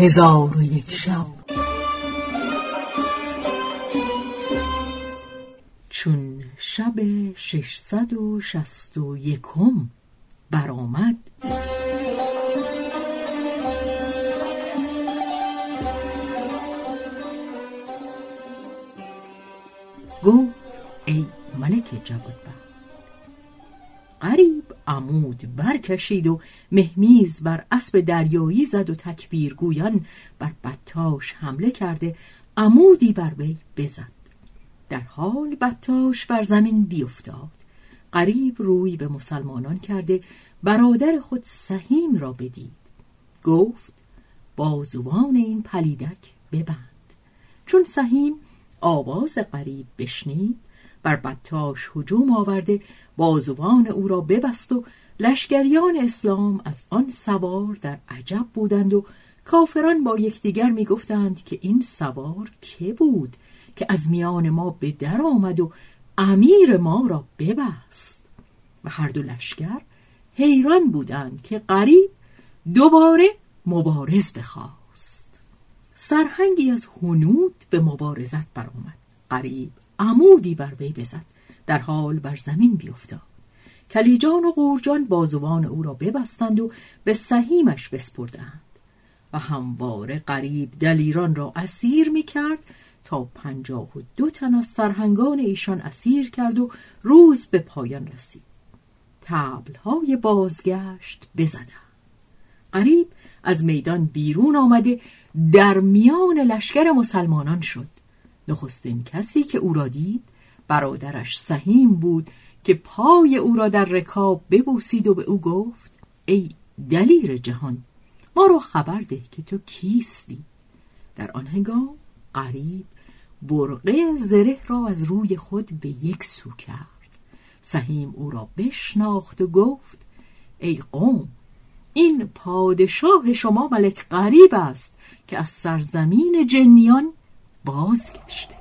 هزار و یک شب. چون شب ششصد و شست و یکم برآمد گفت ای ملک جوادبخت قریب عمود برکشید و مهمیز بر اسب دریایی زد و تکبیر گویان بر بتاش حمله کرده عمودی بر وی بزد. در حال بتاش بر زمین بیفتاد. قریب روی به مسلمانان کرده برادر خود سهیم را بدید. گفت بازوان این پلیدک ببند. چون سهیم آواز قریب بشنید بر بتاش هجوم آورده بازوان او را ببست و لشکریان اسلام از آن سوار در عجب بودند و کافران با یکدیگر می‌گفتند که این سوار که بود که از میان ما به در آمد و امیر ما را ببست. و هر دو لشکر حیران بودند که قریب دوباره مبارز بخواست. سرهنگی از هنود به مبارزت برآمد. قریب عمودی بر وی بزد. در حال بر زمین بیفتاد کلیجان و قورجان بازوان او را ببستند و به سهیمش بسپردند. و همواره قریب دلیران را اسیر می کرد تا پنجاه و دو تن از سرهنگان ایشان اسیر کرد و روز به پایان رسید. تبلهای بازگشت بزدند. قریب از میدان بیرون آمده در میان لشکر مسلمانان شد. نخستین کسی که او را دید برادرش سهیم بود که پای او را در رکاب ببوسید و به او گفت ای دلیر جهان ما را خبر ده که تو کیستی. در آن هنگام قریب برقه زره را از روی خود به یک سو کرد. سهیم او را بشناخت و گفت ای قوم این پادشاه شما ملک قریب است که از سرزمین جنیان بازگشته.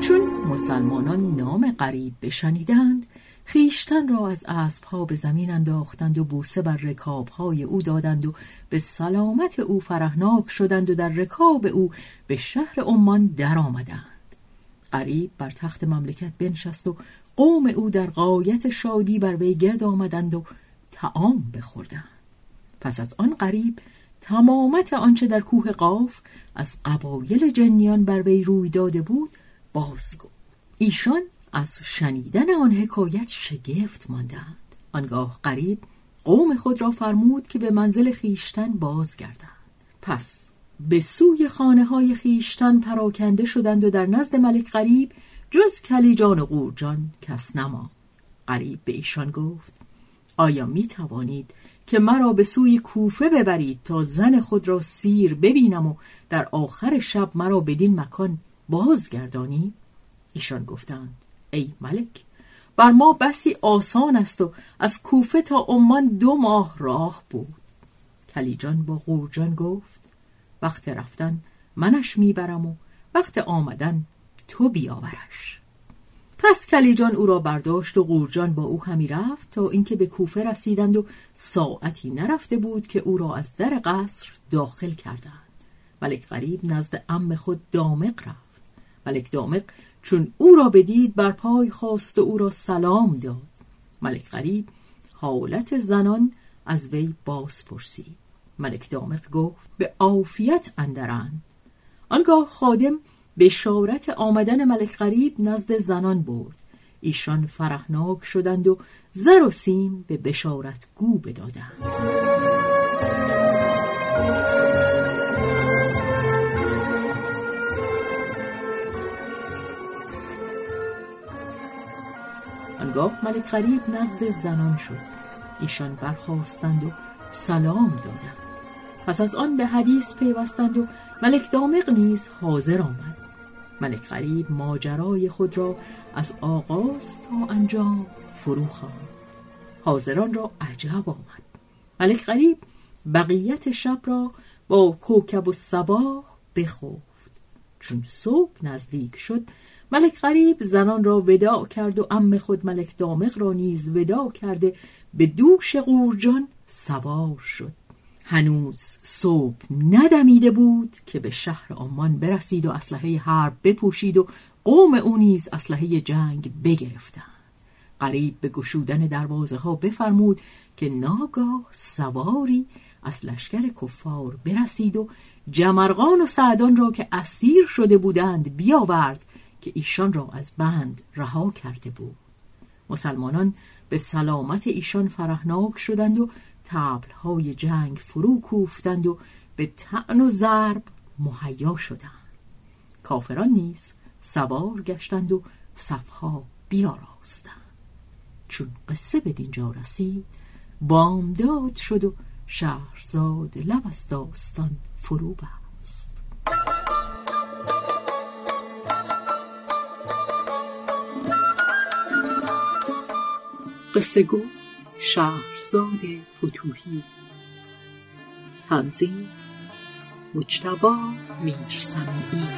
چون مسلمانان نام قریب بشنیدند خیشتن را از اسبها به زمین انداختند و بوسه بر رکابهای او دادند و به سلامت او فرهناک شدند و در رکاب او به شهر عمان درآمدند. قریب بر تخت مملکت بنشست و قوم او در قایت شادی بر وی گرد آمدند و تعام بخوردند. پس از آن قریب تمامت آنچه در کوه قاف از قبایل جنیان بر وی روی داده بود بازگو. ایشان از شنیدن آن حکایت شگفت ماندند. آنگاه قریب قوم خود را فرمود که به منزل خیشتن بازگردند. پس به سوی خانه های خیشتن پراکنده شدند و در نزد ملک قریب جز کلیجان و قورجان کس نما. قریب به ایشان گفت آیا می توانید که مرا به سوی کوفه ببرید تا زن خود را سیر ببینم و در آخر شب مرا بدین مکان بازگردانی؟ ایشان گفتند ای ملک بر ما بسی آسان است و از کوفه تا عمان دو ماه راه بود. کلیجان با قورجان گفت وقت رفتن منش می‌برم و وقت آمدن تو بیاورش. پس کلیجان او را برداشت و قورجان با او همی رفت تا اینکه به کوفه رسیدند و ساعتی نرفته بود که او را از در قصر داخل کردند. ملک غریب نزد ام خود دامق رفت. ملک دامق چون او را بدید بر پای خواست و او را سلام داد. ملک غریب حالت زنان از وی باز پرسید. ملک دامق گفت به عافیت اندرند. آنگاه خادم بشارت آمدن ملک غریب نزد زنان برد. ایشان فرحناک شدند و زر و سیم به بشارت گو بدادند. آنگاه ملک غریب نزد زنان شد. ایشان برخواستند و سلام دادند. پس از آن به حدیث پیوستند و ملک دامق نیز حاضر آمد. ملک غریب ماجرای خود را از آغاز تا انجام فرو خواند. حاضران را عجب آمد. ملک غریب بقیت شب را با کوکب و سبا بخفت. چون صبح نزدیک شد ملک غریب زنان را وداع کرد و ام خود ملک دامغ را نیز وداع کرده. به دوش قورجان سوار شد. هنوز صبح ندمیده بود که به شهر آمان برسید و اسلحه حرب بپوشید و قوم او نیز اسلحه جنگ بگرفتند. قریب به گشودن دروازه ها بفرمود که ناگاه سواری از لشکر کفار برسید و جمرغان و سعدان را که اسیر شده بودند بیاورد که ایشان را از بند رها کرده بود. مسلمانان به سلامت ایشان فرهناک شدند و تبلهای جنگ فرو کوفتند و به تعن و ضرب مهیا شدند. کافران نیز سوار گشتند و صفها بیاراستند. چون قصه به دینجا رسید بامداد شد و شهرزاد لب از داستان فرو بست. قصه گو شهرزاد فتوهی. تنظیم مجتبا میرسمی